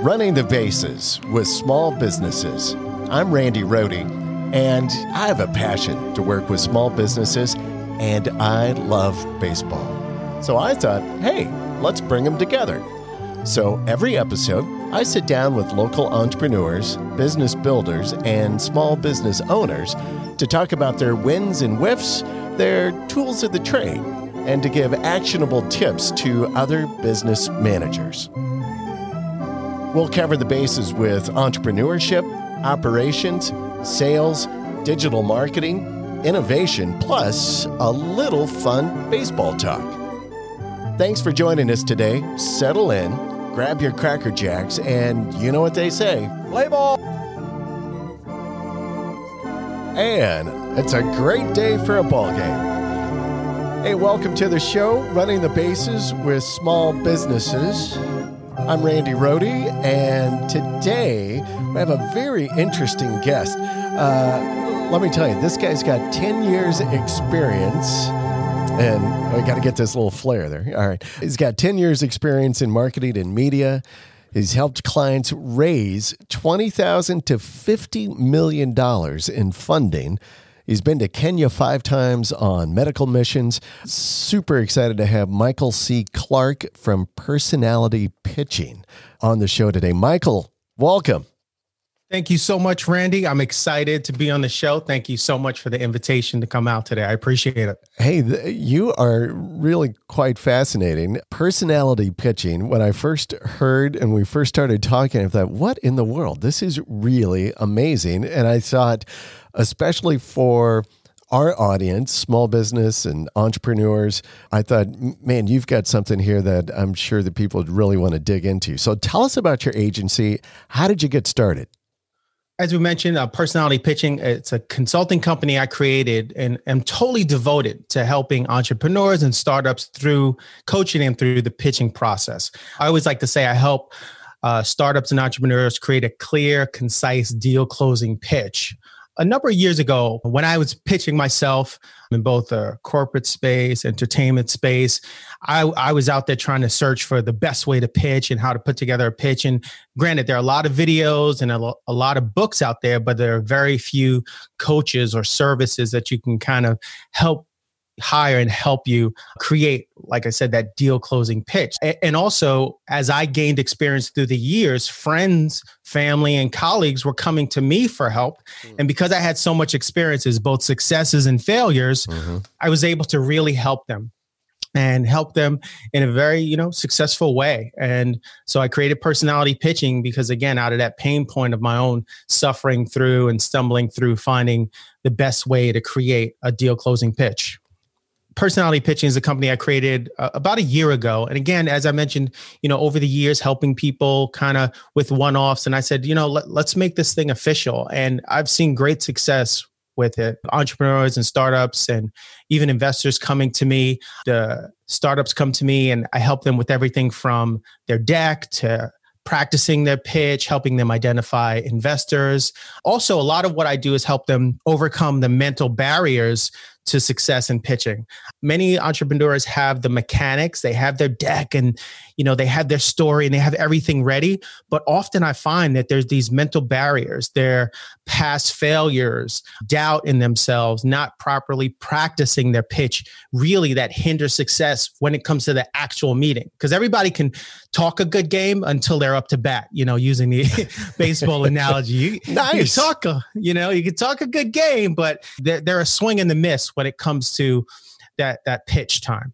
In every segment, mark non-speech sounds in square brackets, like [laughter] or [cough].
Running the Bases with Small Businesses. I'm Randy Rohde, and I have a passion to work with small businesses, and I love baseball. So I thought, hey, let's bring them together. So every episode, I sit down with local entrepreneurs, business builders, and small business owners to talk about their wins and whiffs, their tools of the trade, and to give actionable tips to other business managers. We'll cover the bases with entrepreneurship, operations, sales, digital marketing, innovation, plus a little fun baseball talk. Thanks for joining us today. Settle in, grab your Cracker Jacks, and you know what they say play ball! And it's a great day for a ball game. Hey, welcome to the show, Running the Bases with Small Businesses. I'm Randy Rohde, and today we have a very interesting guest. Uh, let me tell you, this guy's got 10 years experience. And I got to get this little flair there. All right. He's got 10 years experience in marketing and media. He's helped clients raise 20,000 to 50 million dollars in funding He's been to Kenya five times on medical missions. Super excited to have Michael C. Clark from Personality Pitching on the show today. Michael, welcome. Thank you so much, Randy. I'm excited to be on the show. Thank you so much for the invitation to come out today. I appreciate it. Hey, you are really quite fascinating. Personality pitching, when I first heard and we first started talking, I thought, what in the world? This is really amazing. And I thought, especially for our audience, small business and entrepreneurs, I thought, man, you've got something here that I'm sure that people really want to dig into. So tell us about your agency. How did you get started? As we mentioned, uh, personality pitching, it's a consulting company I created and am totally devoted to helping entrepreneurs and startups through coaching and through the pitching process. I always like to say I help uh, startups and entrepreneurs create a clear, concise deal closing pitch a number of years ago when I was pitching myself in both the corporate space, entertainment space, I, I was out there trying to search for the best way to pitch and how to put together a pitch. And granted, there are a lot of videos and a, a lot of books out there, but there are very few coaches or services that you can kind of help hire and help you create, like I said, that deal closing pitch. And also, as I gained experience through the years, friends, family, and colleagues were coming to me for help. Mm-hmm. And because I had so much experiences, both successes and failures, mm-hmm. I was able to really help them and help them in a very you know successful way and so i created personality pitching because again out of that pain point of my own suffering through and stumbling through finding the best way to create a deal closing pitch personality pitching is a company I created uh, about a year ago. And again, as I mentioned, you know, over the years, helping people kind of with one offs. And I said, you know, let, let's make this thing official. And I've seen great success with it. Entrepreneurs and startups and even investors coming to me. The startups come to me and I help them with everything from their deck to practicing their pitch, helping them identify investors. Also, a lot of what I do is help them overcome the mental barriers to success in pitching. Many entrepreneurs have the mechanics, they have their deck and you know they have their story and they have everything ready, but often I find that there's these mental barriers, their past failures, doubt in themselves, not properly practicing their pitch, really that hinder success when it comes to the actual meeting. Because everybody can talk a good game until they're up to bat, you know, using the [laughs] baseball analogy. You, nice. You talk, a, you know, you can talk a good game, but they're, they're a swing and the miss when it comes to that that pitch time.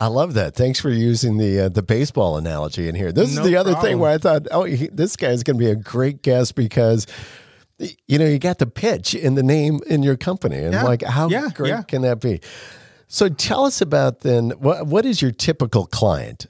I love that. Thanks for using the uh, the baseball analogy in here. This no is the other thing where I thought, oh, he, this guy is going to be a great guest because you know you got the pitch in the name in your company, and yeah. like how yeah, great yeah. can that be? So tell us about then what what is your typical client?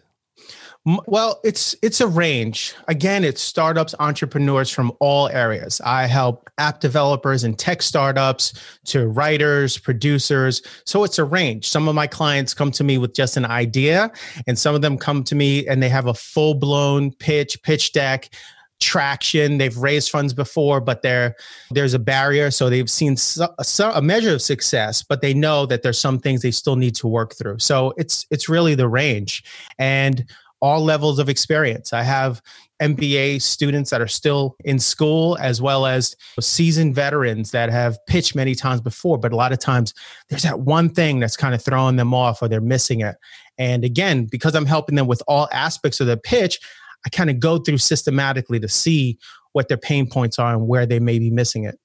Well, it's it's a range. Again, it's startups, entrepreneurs from all areas. I help app developers and tech startups to writers, producers. So it's a range. Some of my clients come to me with just an idea, and some of them come to me and they have a full blown pitch, pitch deck traction. They've raised funds before, but there there's a barrier. So they've seen so, a measure of success, but they know that there's some things they still need to work through. So it's it's really the range and all levels of experience. I have MBA students that are still in school, as well as seasoned veterans that have pitched many times before. But a lot of times there's that one thing that's kind of throwing them off or they're missing it. And again, because I'm helping them with all aspects of the pitch, I kind of go through systematically to see what their pain points are and where they may be missing it.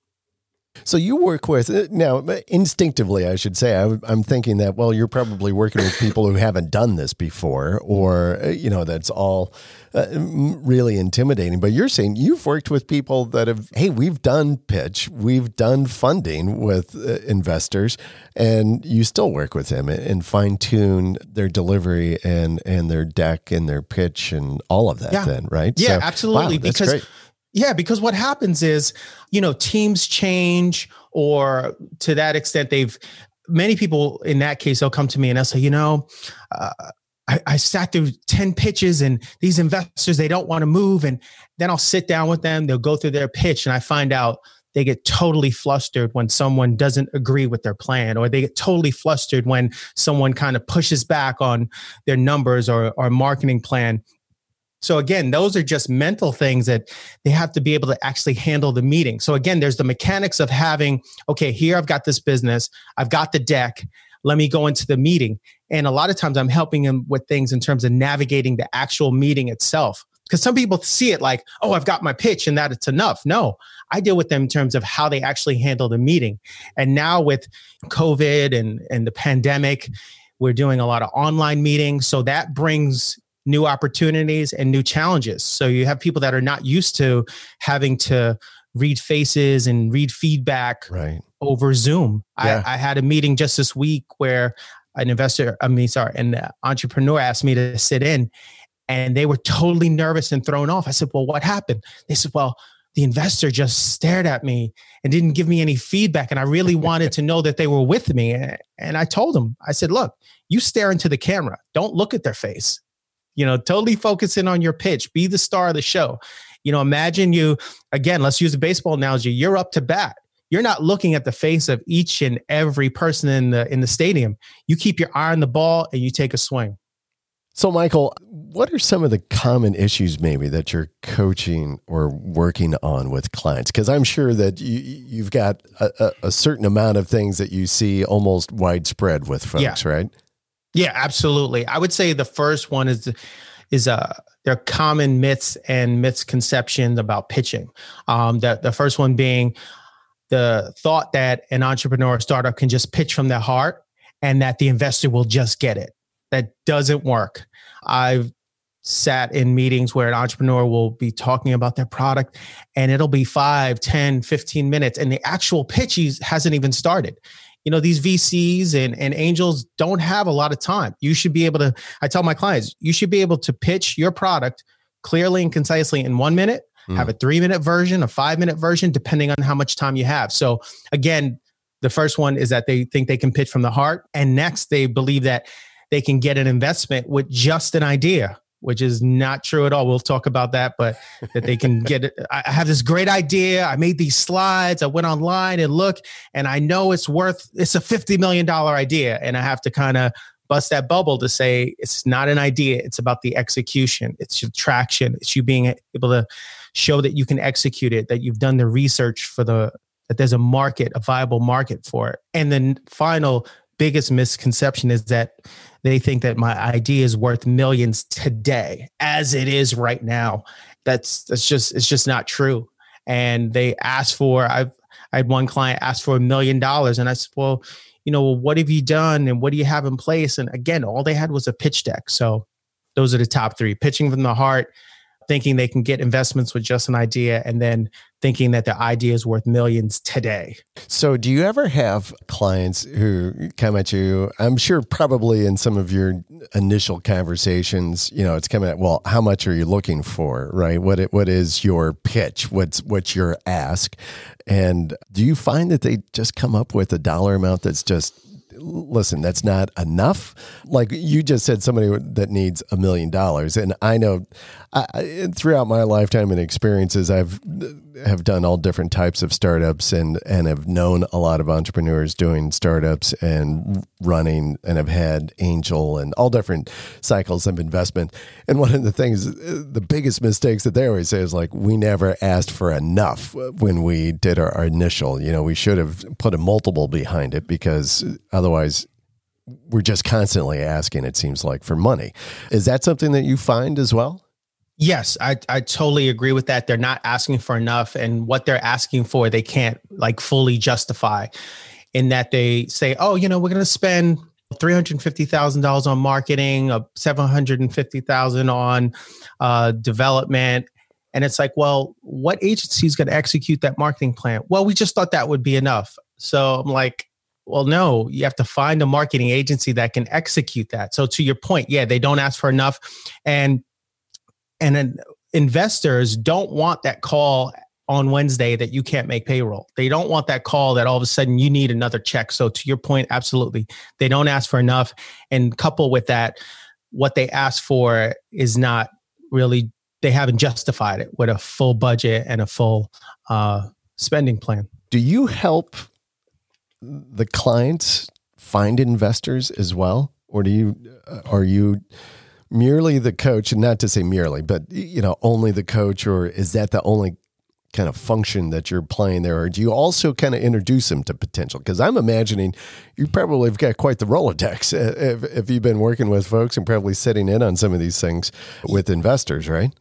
So you work with uh, now instinctively, I should say. I, am thinking that well, you're probably working with people who haven't done this before, or uh, you know, that's all uh, really intimidating. But you're saying you've worked with people that have, hey, we've done pitch, we've done funding with uh, investors, and you still work with them and fine tune their delivery and and their deck and their pitch and all of that. Yeah. Then, right? Yeah, so, absolutely. Wow, because. Great yeah, because what happens is, you know, teams change, or to that extent, they've many people in that case they'll come to me and they'll say, you know, uh, I, I, sat through 10 pitches and these investors they don't want to move and then i'll sit down with them they'll go through their pitch and i find out they get totally flustered when someone doesn't agree with their plan or they get totally flustered when someone kind of pushes back on their numbers or, or marketing plan so again, those are just mental things that they have to be able to actually handle the meeting. So again, there's the mechanics of having, okay, here I've got this business, I've got the deck, let me go into the meeting. And a lot of times I'm helping them with things in terms of navigating the actual meeting itself. Because some people see it like, oh, I've got my pitch and that it's enough. No, I deal with them in terms of how they actually handle the meeting. And now with COVID and, and the pandemic, we're doing a lot of online meetings. So that brings new opportunities and new challenges. So you have people that are not used to having to read faces and read feedback right. over Zoom. Yeah. I, I, had a meeting just this week where an investor, I mean, sorry, an entrepreneur asked me to sit in and they were totally nervous and thrown off. I said, Well, what happened? They said, Well, the investor just stared at me and didn't give me any feedback. And I really [laughs] wanted to know that they were with me. And I told them, I said, Look, you stare into the camera, don't look at their face you know totally focus in on your pitch be the star of the show. You know imagine you again let's use a baseball analogy you're up to bat. You're not looking at the face of each and every person in the in the stadium. You keep your eye on the ball and you take a swing. So michael what are some of the common issues maybe that you're coaching or working on with clients? Because i'm sure that you, you've got a, a, certain amount of things that you see almost widespread with folks yeah. right yeah, absolutely. I would say the first one is is uh there are common myths and misconceptions about pitching. Um, the the first one being the thought that an entrepreneur or startup can just pitch from their heart and that the investor will just get it. That doesn't work. I've sat in meetings where an entrepreneur will be talking about their product and it'll be 5 10 15 minutes and the actual pitch hasn't even started you know these vcs and, and angels don't have a lot of time. You should be able to i tell my clients you should be able to pitch your product clearly and concisely in one minute mm. have a three minute version a five minute version depending on how much time you have. So again the first one is that they think they can pitch from the heart and next they believe that they can get an investment with just an idea which is not true at all. We'll talk about that, but that they can get it. I have this great idea. I made these slides. I went online and look, and I know it's worth, it's a $50 million idea. And I have to kind of bust that bubble to say it's not an idea. It's about the execution. It's your traction. It's you being able to show that you can execute it, that you've done the research for the, that there's a market, a viable market for it. And then final biggest misconception is that they think that my idea is worth millions today as it is right now. That's that's just it's just not true. And they asked for i've i had one client ask for a million dollars and i said well you know well, what have you done and what do you have in place? And again all they had was a pitch deck. So those are the top three pitching from the heart thinking they can get investments with just an idea and then thinking that the idea is worth millions today. So, do you ever have clients who come at you? I'm sure probably in some of your initial conversations, you know, it's coming at, well, how much are you looking for, right? What what is your pitch? What's what's your ask? And do you find that they just come up with a dollar amount that's just listen, that's not enough. Like you just said, somebody that needs a million dollars, and I know I, throughout my lifetime and experiences, I've have done all different types of startups and and have known a lot of entrepreneurs doing startups and running and have had angel and all different cycles of investment. And one of the things, the biggest mistakes that they always say is like, we never asked for enough when we did our, our initial. You know, we should have put a multiple behind it because otherwise we're just constantly asking, it seems like, for money. Is that something that you find as well? Yes, I, I totally agree with that. They're not asking for enough, and what they're asking for, they can't like fully justify. In that they say, "Oh, you know, we're going to spend three hundred fifty thousand dollars on marketing, uh, seven hundred and fifty thousand on uh, development," and it's like, "Well, what agency is going to execute that marketing plan?" Well, we just thought that would be enough. So I'm like, well, no, you have to find a marketing agency that can execute that. So to your point, yeah, they don't ask for enough, and and then investors don't want that call on Wednesday that you can't make payroll. They don't want that call that all of a sudden you need another check. So to your point, absolutely. They don't ask for enough. And couple with that, what they ask for is not really, they haven't justified it with a full budget and a full uh, spending plan. Do you help the clients find investors as well? Or do you, uh, are you, merely the coach, and not to say merely, but you know, only the coach, or is that the only kind of function that you're playing there, or do you also kind of introduce them to potential? Because I'm imagining you probably have got quite the Rolodex uh, if, if you've been working with folks and probably sitting in on some of these things with investors, right?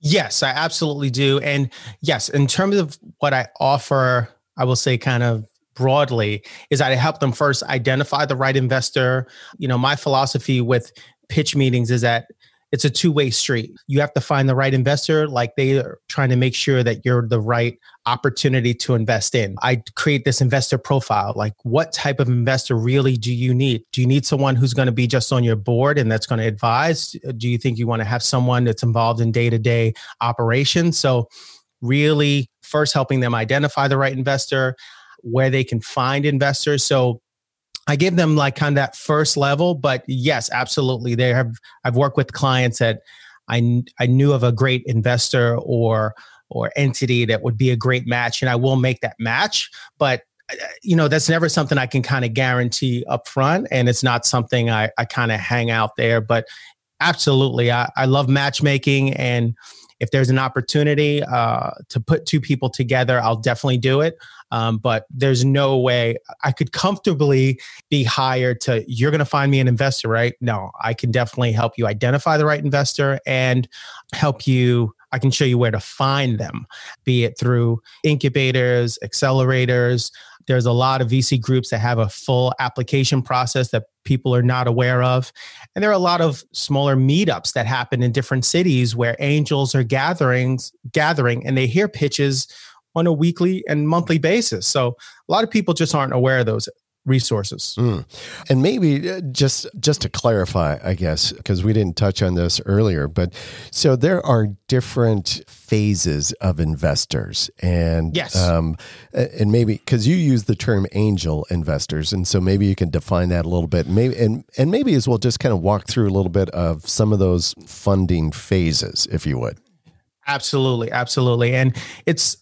Yes, I absolutely do. And yes, in terms of what I offer, I will say kind of broadly is that I help them first identify the right investor. You know, my philosophy with pitch meetings is that it's a two-way street. You have to find the right investor, like they are trying to make sure that you're the right opportunity to invest in. I create this investor profile. Like what type of investor really do you need? Do you need someone who's going to be just on your board and that's going to advise? Do you think you want to have someone that's involved in day-to-day operations? So really first helping them identify the right investor, where they can find investors. So I give them like kind of that first level, but yes, absolutely. They have I've worked with clients that I I knew of a great investor or or entity that would be a great match, and I will make that match. But uh, you know that's never something I can kind of guarantee up front, and it's not something I I kind of hang out there. But absolutely, I, I love matchmaking and if there's an opportunity uh, to put two people together, I'll definitely do it. Um, but there's no way I could comfortably be hired to, you're going to find me an investor, right? No, I can definitely help you identify the right investor and help you. I can show you where to find them, be it through incubators, accelerators. There's a lot of VC groups that have a full application process that people are not aware of. And there are a lot of smaller meetups that happen in different cities where angels are gatherings gathering and they hear pitches on a weekly and monthly basis. So a lot of people just aren't aware of those resources. Mm. And maybe uh, just just to clarify, I guess, because we didn't touch on this earlier, but so there are different phases of investors, and yes, um, and maybe because you use the term angel investors, and so maybe you can define that a little bit, maybe and and maybe as well just kind of walk through a little bit of some of those funding phases, if you would. Absolutely, absolutely, and it's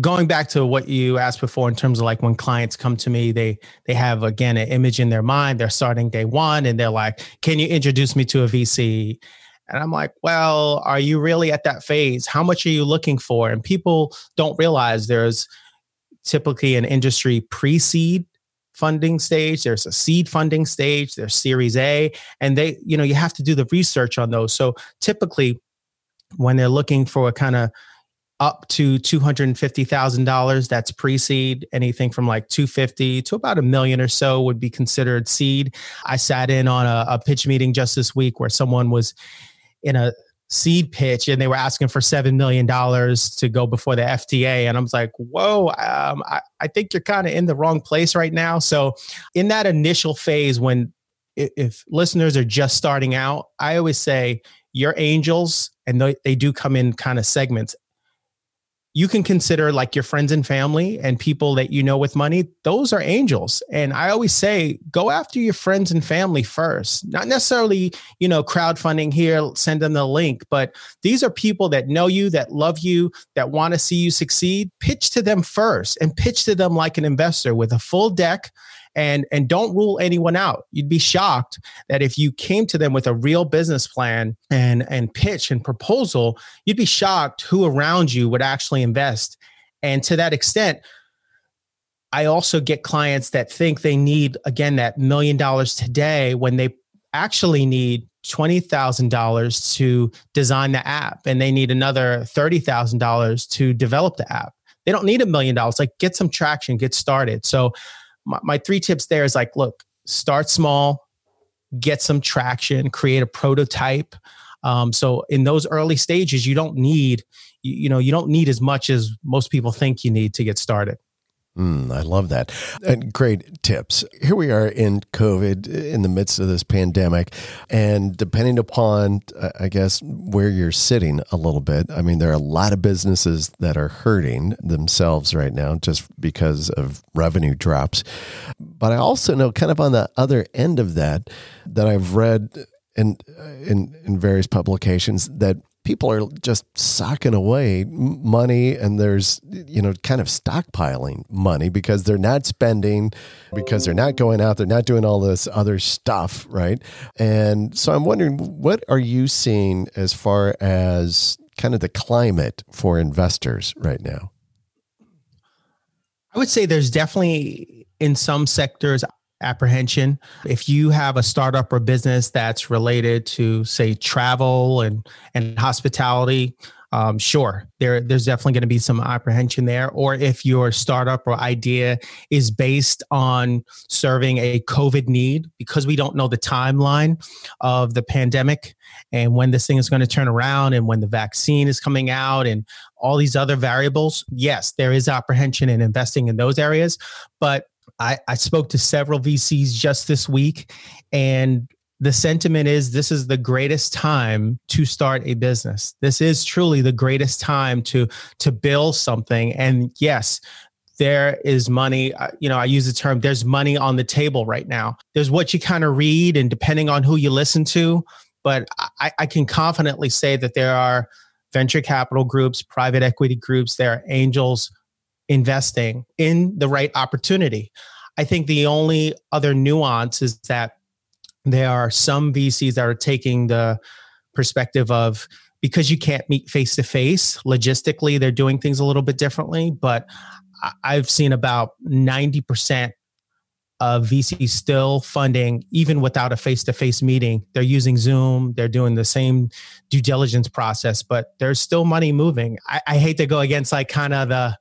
going back to what you asked before in terms of like when clients come to me they they have again an image in their mind they're starting day one and they're like can you introduce me to a vc and i'm like well are you really at that phase? How much are you looking for? And people don't realize there's typically an industry pre-seed funding stage there's a seed funding stage there's series a and they you know you have to do the research on those. So typically when they're looking for a kind of up to $250,000. That's pre seed. Anything from like 250 to about a million or so would be considered seed. I sat in on a, a pitch meeting just this week where someone was in a seed pitch and they were asking for $7 million to go before the FDA. And I was like, whoa, um, I, I think you're kind of in the wrong place right now. So, in that initial phase, when if listeners are just starting out, I always say, your angels, and they, they do come in kind of segments you can consider like your friends and family and people that you know with money those are angels. And i always say go after your friends and family first. Not necessarily you know crowdfunding here send them the link but these are people that know you that love you that want to see you succeed. Pitch to them first and pitch to them like an investor with a full deck and and don't rule anyone out you'd be shocked that if you came to them with a real business plan and and pitch and proposal you'd be shocked who around you would actually invest and to that extent i also get clients that think they need again that million dollars today when they actually need $20,000 to design the app and they need another $30,000 to develop the app. They don't need a million dollars. Like get some traction, get started. So my, my three tips there is like, look, start small, get some traction, create a prototype. Um, so in those early stages, you don't need, you, you know, you don't need as much as most people think you need to get started. Mm, I love that. And great tips. Here we are in COVID, in the midst of this pandemic. And depending upon, I guess, where you're sitting a little bit, I mean, there are a lot of businesses that are hurting themselves right now just because of revenue drops. But I also know, kind of on the other end of that, that I've read in, in, in various publications that people are just socking away money and there's you know kind of stockpiling money because they're not spending because they're not going out they're not doing all this other stuff right? And so i'm wondering what are you seeing as far as kind of the climate for investors right now? I would say there's definitely in some sectors apprehension. If you have a startup or business that's related to, say, travel and and hospitality, um, sure, there there's definitely going to be some apprehension there. Or if your startup or idea is based on serving a COVID need, because we don't know the timeline of the pandemic and when this thing is going to turn around and when the vaccine is coming out and all these other variables, yes, there is apprehension in investing in those areas. But I, I spoke to several VCs just this week, and the sentiment is this is the greatest time to start a business. This is truly the greatest time to to build something. And yes, there is money. Uh, you know, I use the term there's money on the table right now. There's what you kind of read, and depending on who you listen to, but I, I can confidently say that there are venture capital groups, private equity groups, there are angels investing in the right opportunity. I think the only other nuance is that there are some VCs that are taking the perspective of because you can't meet face to face, logistically, they're doing things a little bit differently. But I've seen about 90% of VCs still funding, even without a face to face meeting. They're using Zoom, they're doing the same due diligence process, but there's still money moving. I, I hate to go against like kind of the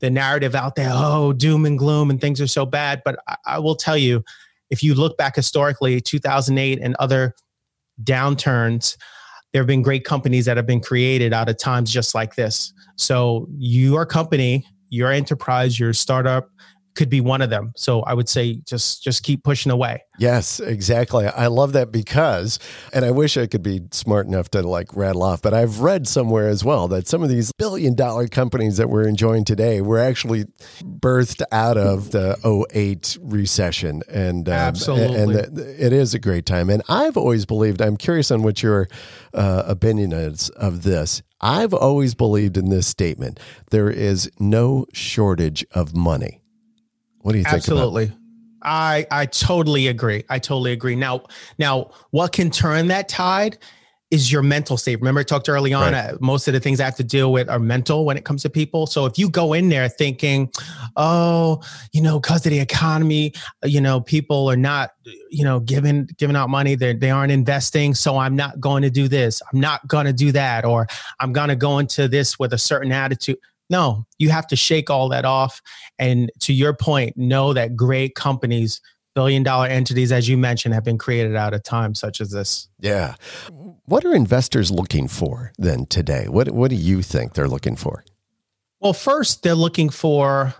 the narrative out there, oh, doom and gloom and things are so bad. But I, I will tell you, if you look back historically, 2008 and other downturns, there have been great companies that have been created out of times just like this. So your company, your enterprise, your startup, could be one of them. So I would say just just keep pushing away. Yes, exactly. I love that because and I wish I could be smart enough to like rattle off, but I've read somewhere as well that some of these billion dollar companies that we're enjoying today were actually birthed out of the 08 recession and um, Absolutely. and it is a great time. And I've always believed I'm curious on what your uh, opinion is of this. I've always believed in this statement. There is no shortage of money. What do you think? Absolutely. I I totally agree. I totally agree. Now now what can turn that tide is your mental state. Remember I talked early on right. uh, most of the things I have to deal with are mental when it comes to people. So if you go in there thinking, "Oh, you know, cuz of the economy, you know, people are not, you know, giving giving out money, they they aren't investing, so I'm not going to do this. I'm not going to do that or I'm going to go into this with a certain attitude." No, you have to shake all that off. And to your point, know that great companies, billion dollar entities, as you mentioned, have been created out of time such as this. Yeah. What are investors looking for then today? What, what do you think they're looking for? Well, first, they're looking for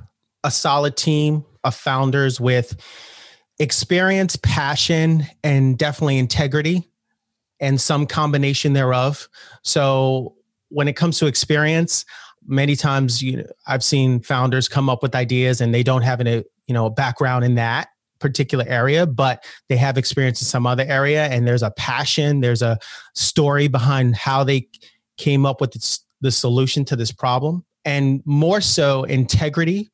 a solid team of founders with experience, passion, and definitely integrity and some combination thereof. So, when it comes to experience, many times you know, I've seen founders come up with ideas and they don't have a you know a background in that particular area, but they have experience in some other area, and there's a passion, there's a story behind how they came up with the solution to this problem, and more so integrity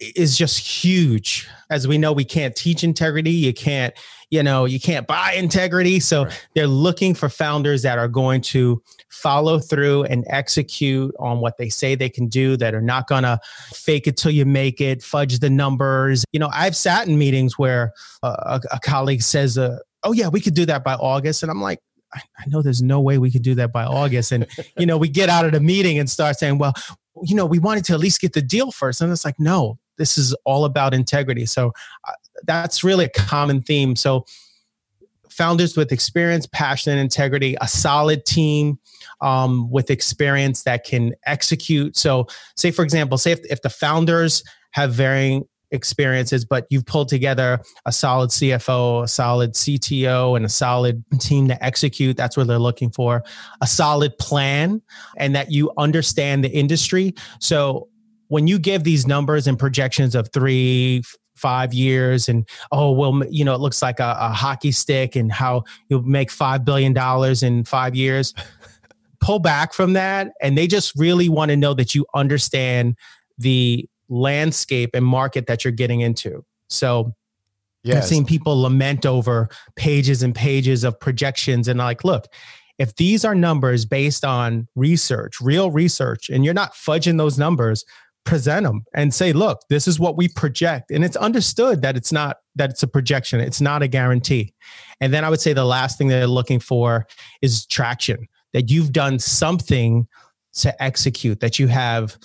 is just huge. As we know, we can't teach integrity. You can't, you know, you can't buy integrity. So right. they're looking for founders that are going to follow through and execute on what they say they can do, that are not going to fake it till you make it, fudge the numbers. You know, I've sat in meetings where a, a colleague says, uh, Oh, yeah, we could do that by August. And I'm like, I, I know there's no way we could do that by August. And, you know, we get out of the meeting and start saying, well, you know, we wanted to at least get the deal first. And it's like, no, this is all about integrity. So uh, that's really a common theme. So founders with experience, passion, and integrity, a solid team um, with experience that can execute. So, say for example, say if, if the founders have varying experiences, but you've pulled together a solid CFO, a solid CTO, and a solid team to execute. That's what they're looking for. A solid plan, and that you understand the industry. So when you give these numbers and projections of three, five years and oh well you know it looks like a, a hockey stick and how you'll make five billion dollars in five years [laughs] pull back from that and they just really want to know that you understand the landscape and market that you're getting into so yes. i've seen people lament over pages and pages of projections and like look if these are numbers based on research real research and you're not fudging those numbers present them and say look this is what we project. And it's understood that it's not that it's a projection. It's not a guarantee. And then i would say the last thing they're looking for is traction that you've done something to execute that you have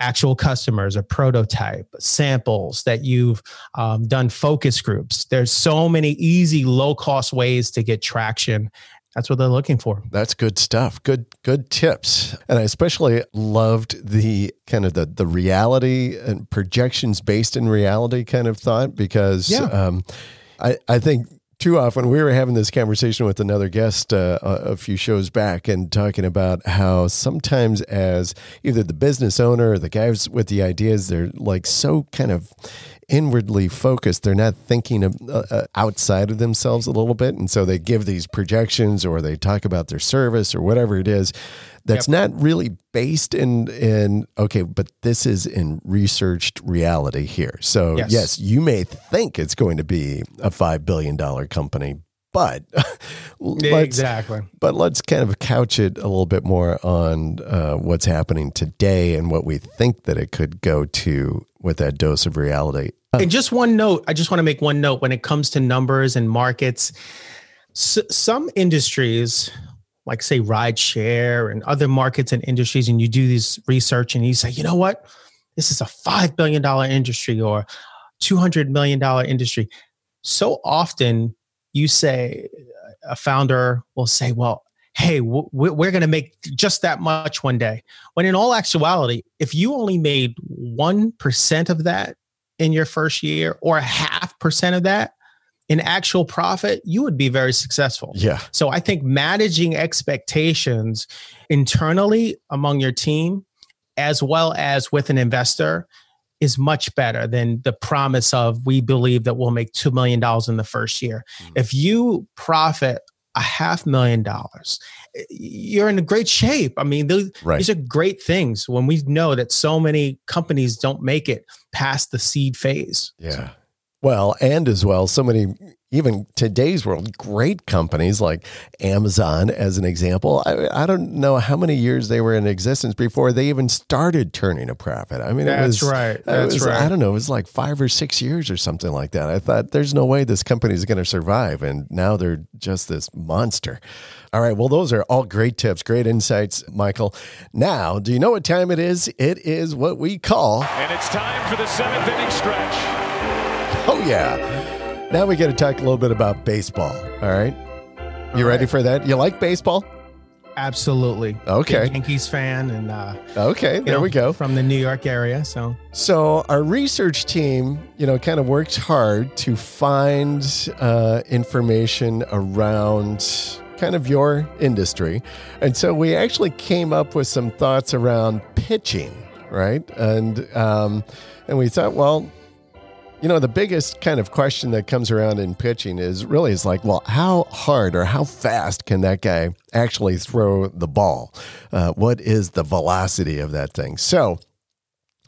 actual customers a prototype samples that you've um, done focus groups. There's so many easy low cost ways to get traction that's what they're looking for. That's good stuff. Good good tips. And I especially loved the kind of the the reality and projections based in reality kind of thought because yeah. um, I I think too often we were having this conversation with another guest uh, a few shows back and talking about how sometimes as either the business owner or the guys with the ideas they're like so kind of inwardly focused. They're not thinking of, uh, uh, outside of themselves a little bit. And so they give these projections or they talk about their service or whatever it is that's yep. not really based in in okay but this is in researched reality here so yes. yes you may think it's going to be a 5 billion dollar company but [laughs] exactly but let's kind of couch it a little bit more on uh, what's happening today and what we think that it could go to with that dose of reality. And just one note, I just want to make one note when it comes to numbers and markets. some industries, like say ride share and other markets and industries, and you do this research and you say, you know what, this is a five billion dollar industry or two hundred million dollar industry. So often, you say a founder will say, well, hey, we're going to make just that much one day. When in all actuality, if you only made 1% of that in your first year or a half percent of that in actual profit, you would be very successful. Yeah. So I think managing expectations internally among your team, as well as with an investor, is much better than the promise of we believe that we'll make $2 million in the first year. Mm-hmm. If you profit a half million dollars, you're in great shape. I mean, those, right. these are great things when we know that so many companies don't make it past the seed phase. Yeah. So. Well, and as well, so many even today's world, great companies like Amazon, as an example. I, I, don't know how many years they were in existence before they even started turning a profit. I mean, that's was, right. That's was, right. I don't know. It was like five or six years or something like that. I thought there's no way this company is going to survive, and now they're just this monster. All right. Well, those are all great tips, great insights, Michael. Now, do you know what time it is? It is what we call. And it's time for the seventh inning stretch. [laughs] Oh, yeah. Now we got to talk a little bit about baseball. All right. You all ready right. for that? You like baseball? Absolutely. Okay. Big Yankees fan and uh, okay, there know, we go. From the New York area, so so our research team, you know, kind of worked hard to find uh, information around kind of your industry. And so we actually came up with some thoughts around pitching, right? And um, and we thought, well, you know, the biggest kind of question that comes around in pitching is really is like, well, how hard or how fast can that guy actually throw the ball? Uh, what is the velocity of that thing? So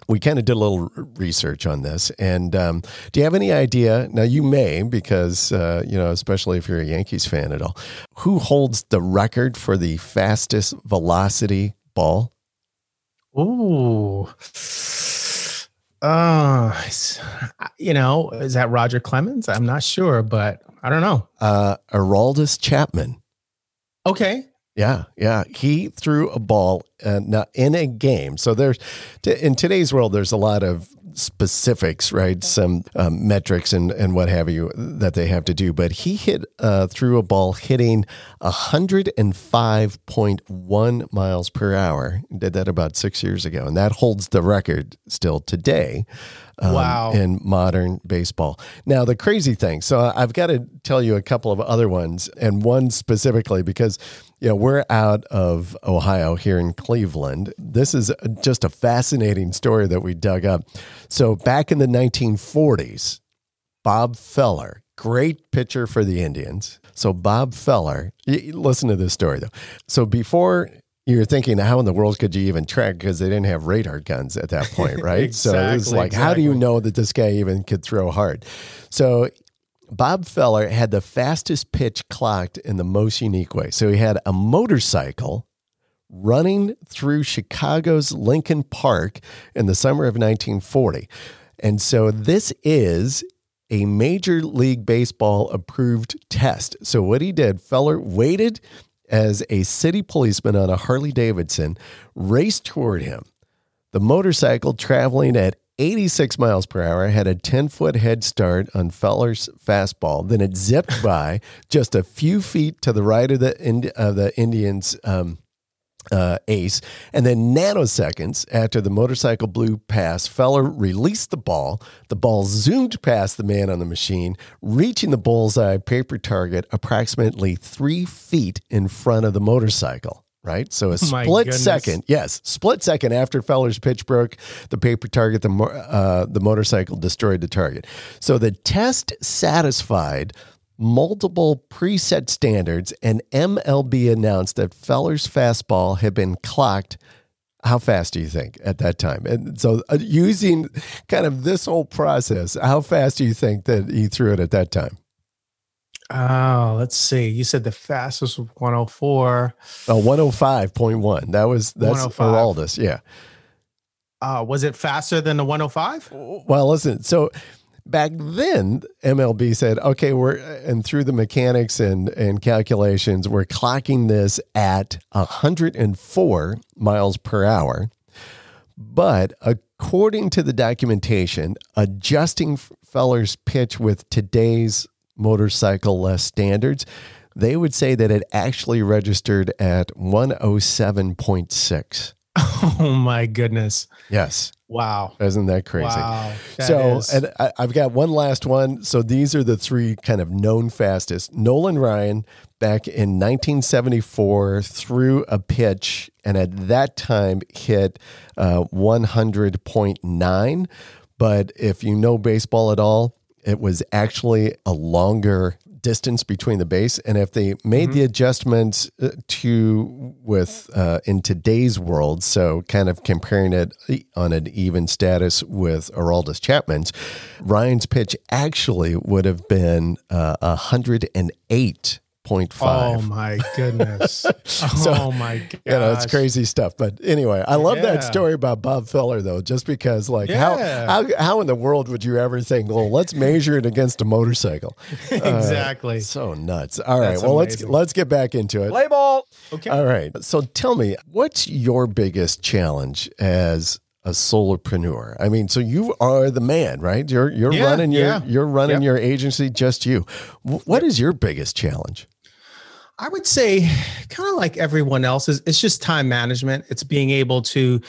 we kind of did a little research on this. And um, do you have any idea? Now, you may, because, uh, you know, especially if you're a Yankees fan at all, who holds the record for the fastest velocity ball? Ooh. Uh, you know, is that Roger Clemens? I'm not sure, but I don't know. Uh, Aroldis Chapman. Okay. Yeah, yeah. He threw a ball uh, in a game. So there's in today's world, there's a lot of specifics, right? Some um, metrics and and what have you that they have to do. But he hit uh, threw a ball hitting 105.1 miles per hour. Did that about six years ago, and that holds the record still today um, wow. in modern baseball. Now, the crazy thing, so I've got to tell you a couple of other ones, and one specifically because know we're out of Ohio here in Cleveland. This is just a fascinating story that we dug up. So, back in the 1940s, Bob Feller, great pitcher for the Indians. So, Bob Feller, listen to this story though. So, before you're thinking, how in the world could you even track? Because they didn't have radar guns at that point, [laughs] right? exactly, so it was like, exactly. how do you know that this guy even could throw hard? So Bob Feller had the fastest pitch clocked in the most unique way. So he had a motorcycle running through Chicago's Lincoln Park in the summer of 1940. And so this is a Major League Baseball approved test. So what he did, Feller waited as a city policeman on a Harley Davidson raced toward him. The motorcycle traveling at 86 miles per hour had a 10 foot head start on Feller's fastball. Then it zipped [laughs] by just a few feet to the right of the, of the Indians' um, uh, ace. And then nanoseconds after the motorcycle blew past, Feller released the ball. The ball zoomed past the man on the machine, reaching the bullseye paper target approximately three feet in front of the motorcycle. Right, so a [laughs] split second, yes, split second after Feller's pitch broke the paper target, the uh, the motorcycle destroyed the target. So the test satisfied multiple preset standards, and MLB announced that Feller's fastball had been clocked. How fast do you think at that time? And so, uh, using kind of this whole process, how fast do you think that he threw it at that time? Oh, let's see. You said the fastest was 104. Oh, 105.1. That was that's Aroldis. Yeah. Uh, was it faster than the 105? Well, listen. So back then MLB said, okay, we're and through the mechanics and and calculations, we're clocking this at 104 miles per hour. But according to the documentation, adjusting Feller's pitch with today's motorcycle less standards, they would say that it actually registered at 107.6. [laughs] Oh my goodness. Yes. Wow. Isn't that crazy? Wow. That so, is. and I, have got one last one. So these are the three kind of known fastest. Nolan Ryan back in 1974 threw a pitch and at that time hit uh, 100.9. But if you know baseball at all, it was actually a longer distance between the base and if they made mm-hmm. the adjustments uh, to with uh, in today's world so kind of comparing it on an even status with Aroldis Chapman's Ryan's pitch actually would have been uh, 108 0.5. Oh my goodness. [laughs] so, oh my god. You know, it's crazy stuff. But anyway, I love yeah. that story about Bob Feller though, just because like yeah. how, how how in the world would you ever think, well, let's measure it against a motorcycle? [laughs] exactly. Uh, so nuts. All right. That's well, amazing. let's let's get back into it. Play ball. Okay. All right. So tell me, what's your biggest challenge as a solopreneur. I mean, so you are the man, right? You're you're yeah, running your yeah. you're running yep. your agency, just you. What is your biggest challenge? I would say, kind of like everyone else, is it's just time management. It's being able to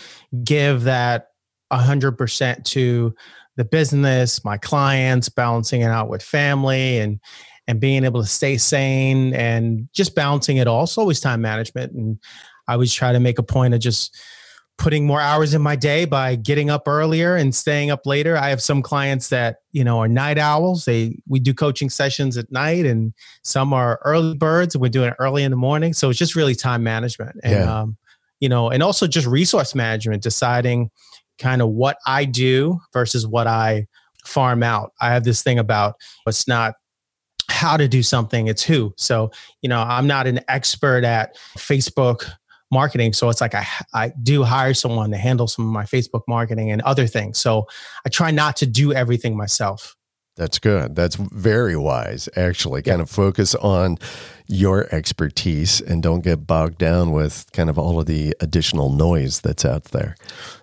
give that hundred percent to the business, my clients, balancing it out with family, and and being able to stay sane and just balancing it all. It's always time management. And I always try to make a point of just putting more hours in my day by getting up earlier and staying up later. I have some clients that, you know, are night owls. They we do coaching sessions at night and some are early birds and we're doing it early in the morning. So it's just really time management. And yeah. um, you know, and also just resource management, deciding kind of what I do versus what I farm out. I have this thing about it's not how to do something, it's who. So, you know, I'm not an expert at Facebook marketing. So it's like I, I do hire someone to handle some of my Facebook marketing and other things. So I try not to do everything myself. That's good. That's very wise, actually. Kind yeah. of focus on your expertise and don't get bogged down with kind of all of the additional noise that's out there.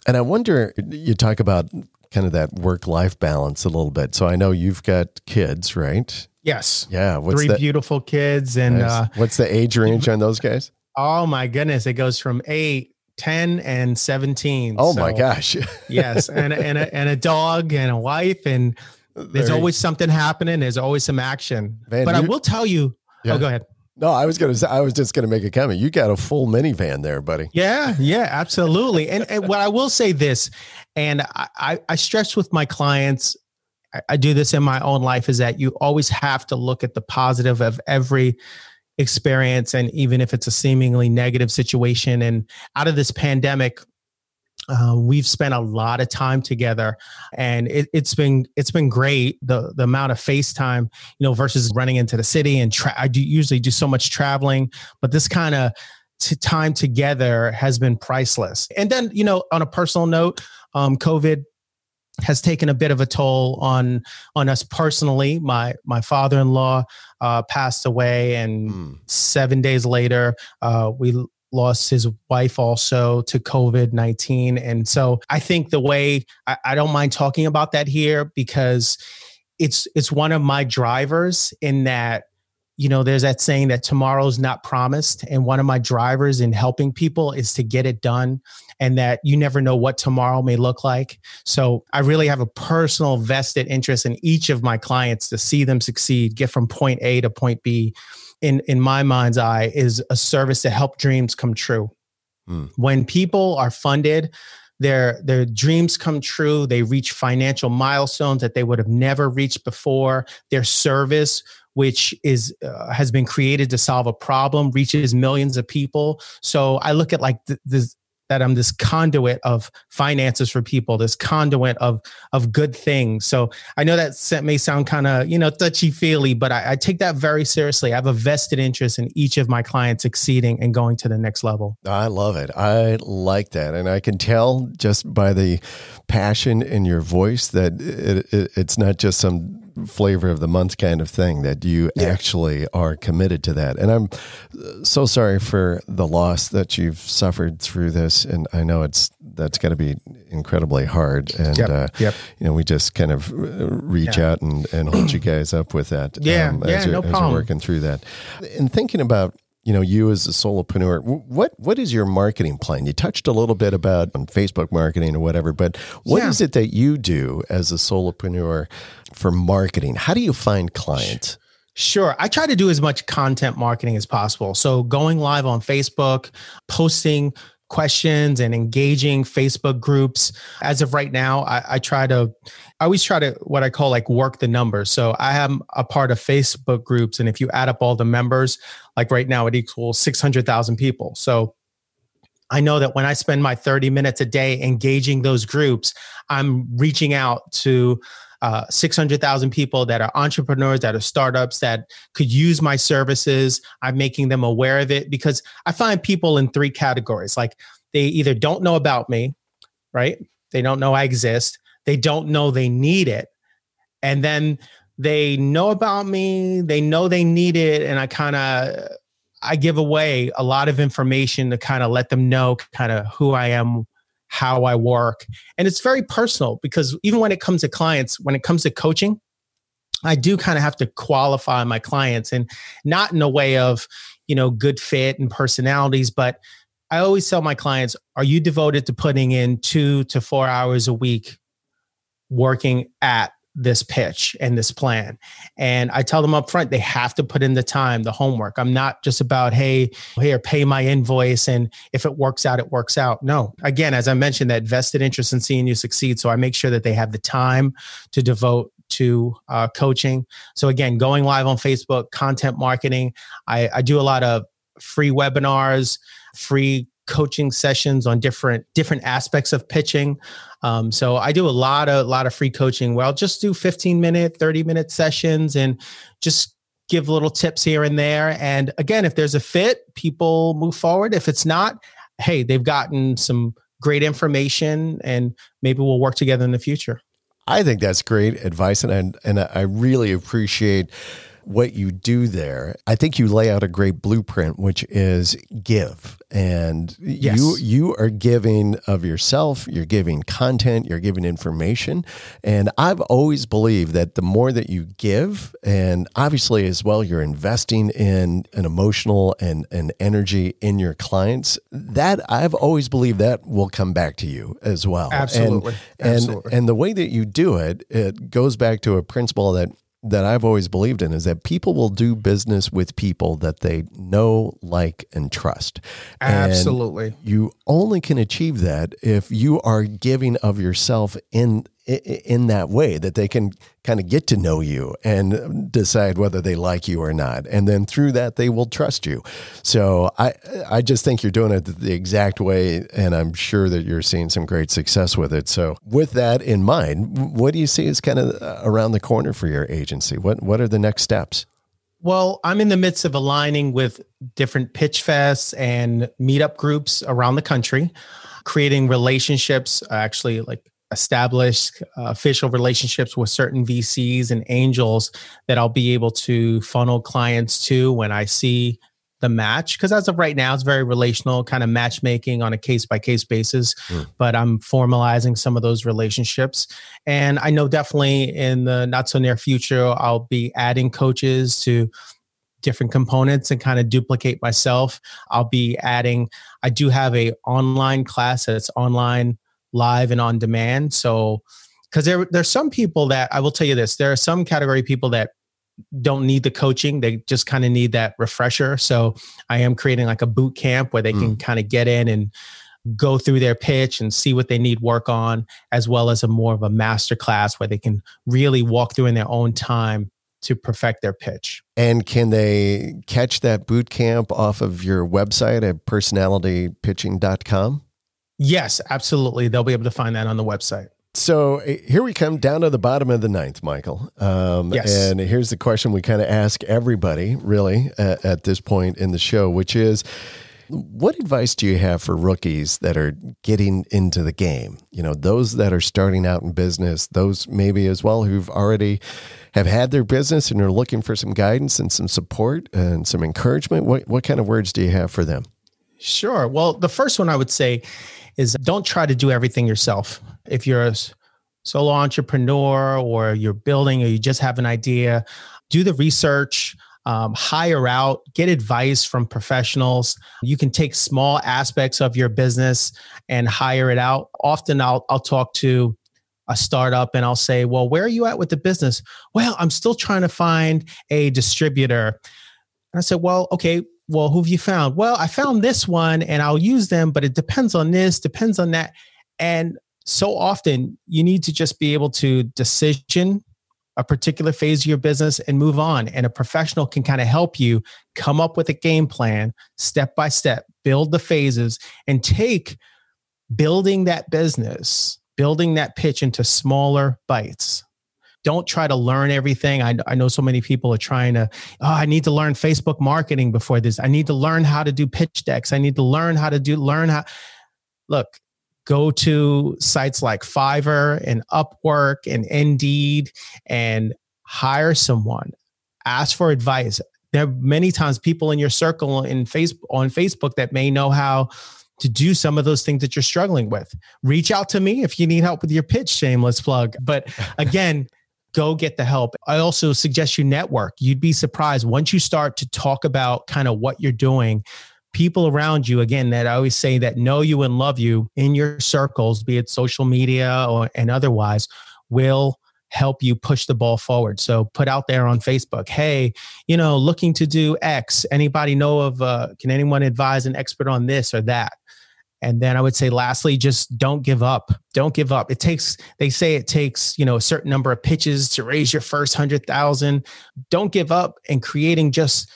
And I wonder, you talk about kind of that work life balance a little bit. So I know you've got kids, right? Yes. Yeah. What's Three the, beautiful kids. And nice. uh, what's the age range on those guys? Oh my goodness. It goes from eight, 10 and 17. Oh so, my gosh. [laughs] yes. And, and, a, and a dog and a wife. And there's Very, always something happening. There's always some action. Man, but I will tell you, oh, yeah. oh, go ahead. No, I was gonna say I was just gonna make a comment. You got a full minivan there, buddy. Yeah, yeah, absolutely. and, and what I will say this, and I, I stress with my clients, I, I do this in my own life, is that you always have to look at the positive of every experience and even if it's a seemingly negative situation and out of this pandemic uh, we've spent a lot of time together and it, has been it's been great the the amount of facetime you know versus running into the city and tra- i do usually do so much traveling but this kind of t- time together has been priceless. And then you know on a personal note um, covid has taken a bit of a toll on on us personally. My my father in law uh, passed away, and mm. seven days later, uh, we lost his wife also to COVID nineteen. And so I think the way I, I don't mind talking about that here because it's it's one of my drivers in that you know, there's that saying that tomorrow's not promised. And one of my drivers in helping people is to get it done and that you never know what tomorrow may look like. So I really have a personal vested interest in each of my clients to see them succeed, get from point A to point B. In, in my mind's eye, is a service to help dreams come true. Mm. When people are funded, their their dreams come true they reach financial milestones that they would have never reached before their service which is uh, has been created to solve a problem reaches millions of people so i look at like this that I'm this conduit of finances for people, this conduit of of good things. So I know that may sound kind of you know touchy feely, but I, I, take that very seriously. I have a vested interest in each of my clients succeeding and going to the next level. I love it. I like that, and I can tell just by the passion in your voice that it, it, it's not just some flavor of the month kind of thing that you yeah. actually are committed to that. And I'm so sorry for the loss that you've suffered through this. And I know it's that's going to be incredibly hard. And yep. Uh, yep. you know, we just kind of reach yeah. out and, and hold you guys up with that. Yeah, um, yeah, no problem. as you're working through that. And thinking about you know you as a solopreneur what what is your marketing plan you touched a little bit about on facebook marketing or whatever but what yeah. is it that you do as a solopreneur for marketing how do you find clients Sure. I try to do as much content marketing as possible. So going live on Facebook, posting questions and engaging Facebook groups. As of right now, I, I, try to, I always try to what I call like work the numbers. So I am a part of Facebook groups, and if you add up all the members, like right now, it equals 600,000 people. So I know that when I spend my 30 minutes a day engaging those groups, I'm reaching out to uh, 600,000 people that are entrepreneurs, that are startups, that could use my services. I'm making them aware of it because I find people in three categories. Like they either don't know about me, right? They don't know I exist. They don't know they need it. And then they know about me, they know they need it. And I kind of, I give away a lot of information to kind of let them know kind of who I am, how I work. And it's very personal because even when it comes to clients, when it comes to coaching, I do kind of have to qualify my clients and not in a way of, you know, good fit and personalities, but I always tell my clients, are you devoted to putting in two to four hours a week working at this pitch and this plan. And I tell them up front, they have to put in the time, the homework. I'm not just about, hey, here, pay my invoice. And if it works out, it works out. No, again, as I mentioned, that vested interest in seeing you succeed. So I make sure that they have the time to devote to uh, coaching. So again, going live on Facebook, content marketing. I, I do a lot of free webinars, free coaching sessions on different different aspects of pitching. Um, so I do a lot of lot of free coaching. Well, just do 15 minute, 30 minute sessions and just give little tips here and there. And again, if there's a fit, people move forward. If it's not, hey, they've gotten some great information and maybe we'll work together in the future. I think that's great advice, and I, and I really appreciate what you do there. I think you lay out a great blueprint, which is give. And yes. you you are giving of yourself, you're giving content, you're giving information. And I've always believed that the more that you give, and obviously as well, you're investing in an emotional and, and energy in your clients, that I've always believed that will come back to you as well. Absolutely. And, and, and the way that you do it, it goes back to a principle that that I've always believed in is that people will do business with people that they know, like, and trust. Absolutely. And you only can achieve that if you are giving of yourself in in that way that they can kind of get to know you and decide whether they like you or not. And then through that they will trust you. So i i just think you're doing it the exact way and i'm sure that you're seeing some great success with it. So with that in mind what do you see is kind of uh, around the corner for your agency? What what are the next steps? Well, I'm in the midst of aligning with different pitch fests and meetup groups around the country, creating relationships, actually like establish uh, official relationships with certain VCs and angels that I'll be able to funnel clients to when I see the match. Because as of right now, it's very relational, kind of matchmaking on a case by case basis. Mm. But I'm formalizing some of those relationships. And I know definitely in the not so near future, I'll be adding coaches to different components and kind of duplicate myself i'll be adding i do have a online class that's online live and on demand. So, because there there's some people that I will tell you this, there are some category people that don't need the coaching; they just kind of need that refresher. So, I am creating like a boot camp where they mm. can kind of get in and go through their pitch and see what they need work on, as well as a more of a master class where they can really walk through in their own time to perfect their pitch. And can they catch that boot camp off of your website at personalitypitching.com? Yes, absolutely. They'll be able to find that on the website. So eh, here we come down to the bottom of the ninth, Michael. Um, yes. And here's the question we kind of ask everybody, really, at, at this point in the show, which is what advice do you have for rookies that are getting into the game? You know, those that are starting out in business, those maybe as well who've already have had their business and are looking for some guidance and some support and some encouragement. What, what kind of words do you have for them? Sure. Well, the first one I would say is don't try to do everything yourself. If you're a solo entrepreneur or you're building or you just have an idea, do the research. Um, hire out, get advice from professionals. You can take small aspects of your business and hire it out. Often I'll, I'll talk to a startup and I'll say, Well, where are you at with the business? Well, I'm still trying to find a distributor. And I said, Well, okay, well, who've you found? Well, I found this one and I'll use them, but it depends on this, depends on that. And so often you need to just be able to decision a particular phase of your business and move on. And a professional can kind of help you come up with a game plan step by step, build the phases, and take building that business, building that pitch into smaller bites don't try to learn everything. I, I know so many people are trying to, oh, I need to learn Facebook marketing before this. I need to learn how to do pitch decks. I need to learn how to do, learn how. Look, go to sites like Fiverr and Upwork and Indeed and hire someone. Ask for advice. There are many times people in your circle in Facebook on Facebook that may know how to do some of those things that you're struggling with. Reach out to me if you need help with your pitch, shameless plug. But [laughs] again, go get the help. I also suggest you network. You'd be surprised once you start to talk about kind of what you're doing. People around you, again, that I always say that know you and love you in your circles, be it social media or and otherwise, will help you push the ball forward. So put out there on Facebook, hey, you know, looking to do X. Anybody know of, uh, can anyone advise an expert on this or that? And then I would say, lastly, just don't give up. Don't give up. It takes, they say it takes, you know, a certain number of pitches to raise your first hundred thousand. Don't give up and creating just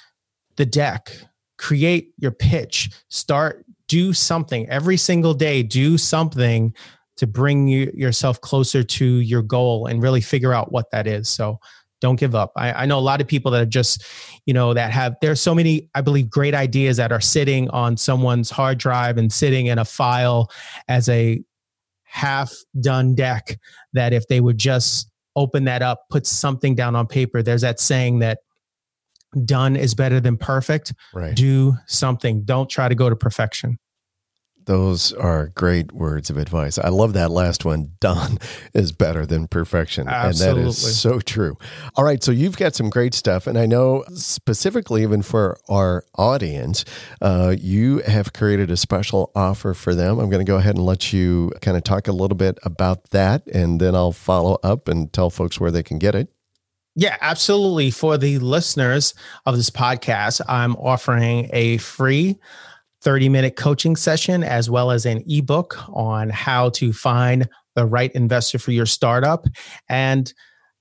the deck. Create your pitch. Start, do something every single day. Do something to bring you, yourself closer to your goal and really figure out what that is. So don't give up. I, I, know a lot of people that are just, you know, that have, there's so many, I believe, great ideas that are sitting on someone's hard drive and sitting in a file as a half done deck that if they would just open that up, put something down on paper, there's that saying that done is better than perfect. Right. Do something. Don't try to go to perfection. Those are great words of advice. I love that last one. [laughs] Done is better than perfection. Absolutely. And that is so true. All right. So you've got some great stuff. And I know specifically, even for our audience, uh, you have created a special offer for them. I'm going to go ahead and let you kind of talk a little bit about that. And then I'll follow up and tell folks where they can get it. Yeah, absolutely. For the listeners of this podcast, I'm offering a free 30 minute coaching session as well as an ebook on how to find the right investor for your startup. And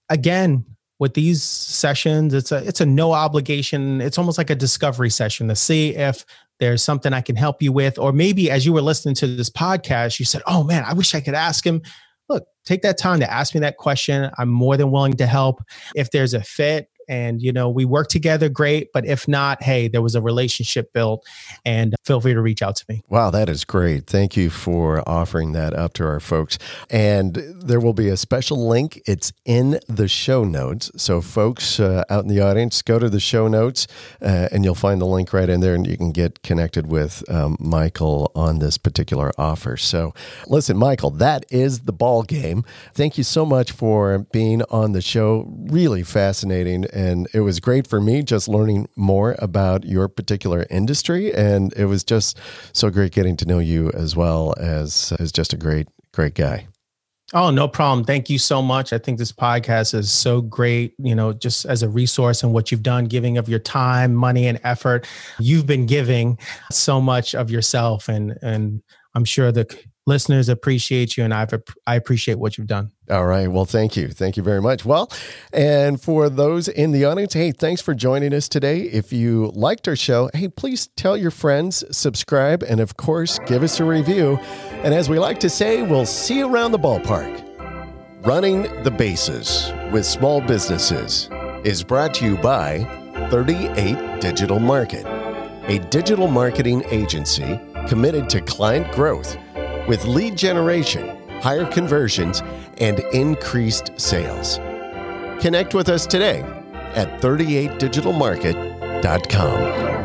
again, with these sessions, it's a it's a no obligation. It's almost like a discovery session to see if there's something I can help you with, or maybe as you were listening to this podcast, you said, "Oh man, I wish I could ask him." Look, take that time to ask me that question. I'm more than willing to help. If there's a fit and you know we work together great but if not hey there was a relationship built and feel free to reach out to me. Wow that is great. Thank you for offering that up to our folks. And there will be a special link. It's in the show notes. So folks uh, out in the audience go to the show notes uh, and you'll find the link right in there and you can get connected with um, michael on this particular offer. So listen michael that is the ball game thank you so much for being on the show. Really fascinating and it was great for me just learning more about your particular industry. And it was just so great getting to know you as well as, as just a great, great guy. Oh, no problem. Thank you so much. I think this podcast is so great, you know, just as a resource and what you've done, giving of your time, money, and effort. You've been giving so much of yourself, and and I'm sure the listeners appreciate you, and I've I appreciate what you've done. All right. Well, thank you. Thank you very much. Well, and for those in the audience, hey, thanks for joining us today. If you liked our show, hey, please tell your friends, subscribe, and of course, give us a review. And as we like to say, we'll see you around the ballpark. Running the Bases with Small Businesses is brought to you by 38 Digital Market, a digital marketing agency committed to client growth with lead generation, higher conversions, and increased sales. Connect with us today at 38digitalmarket.com.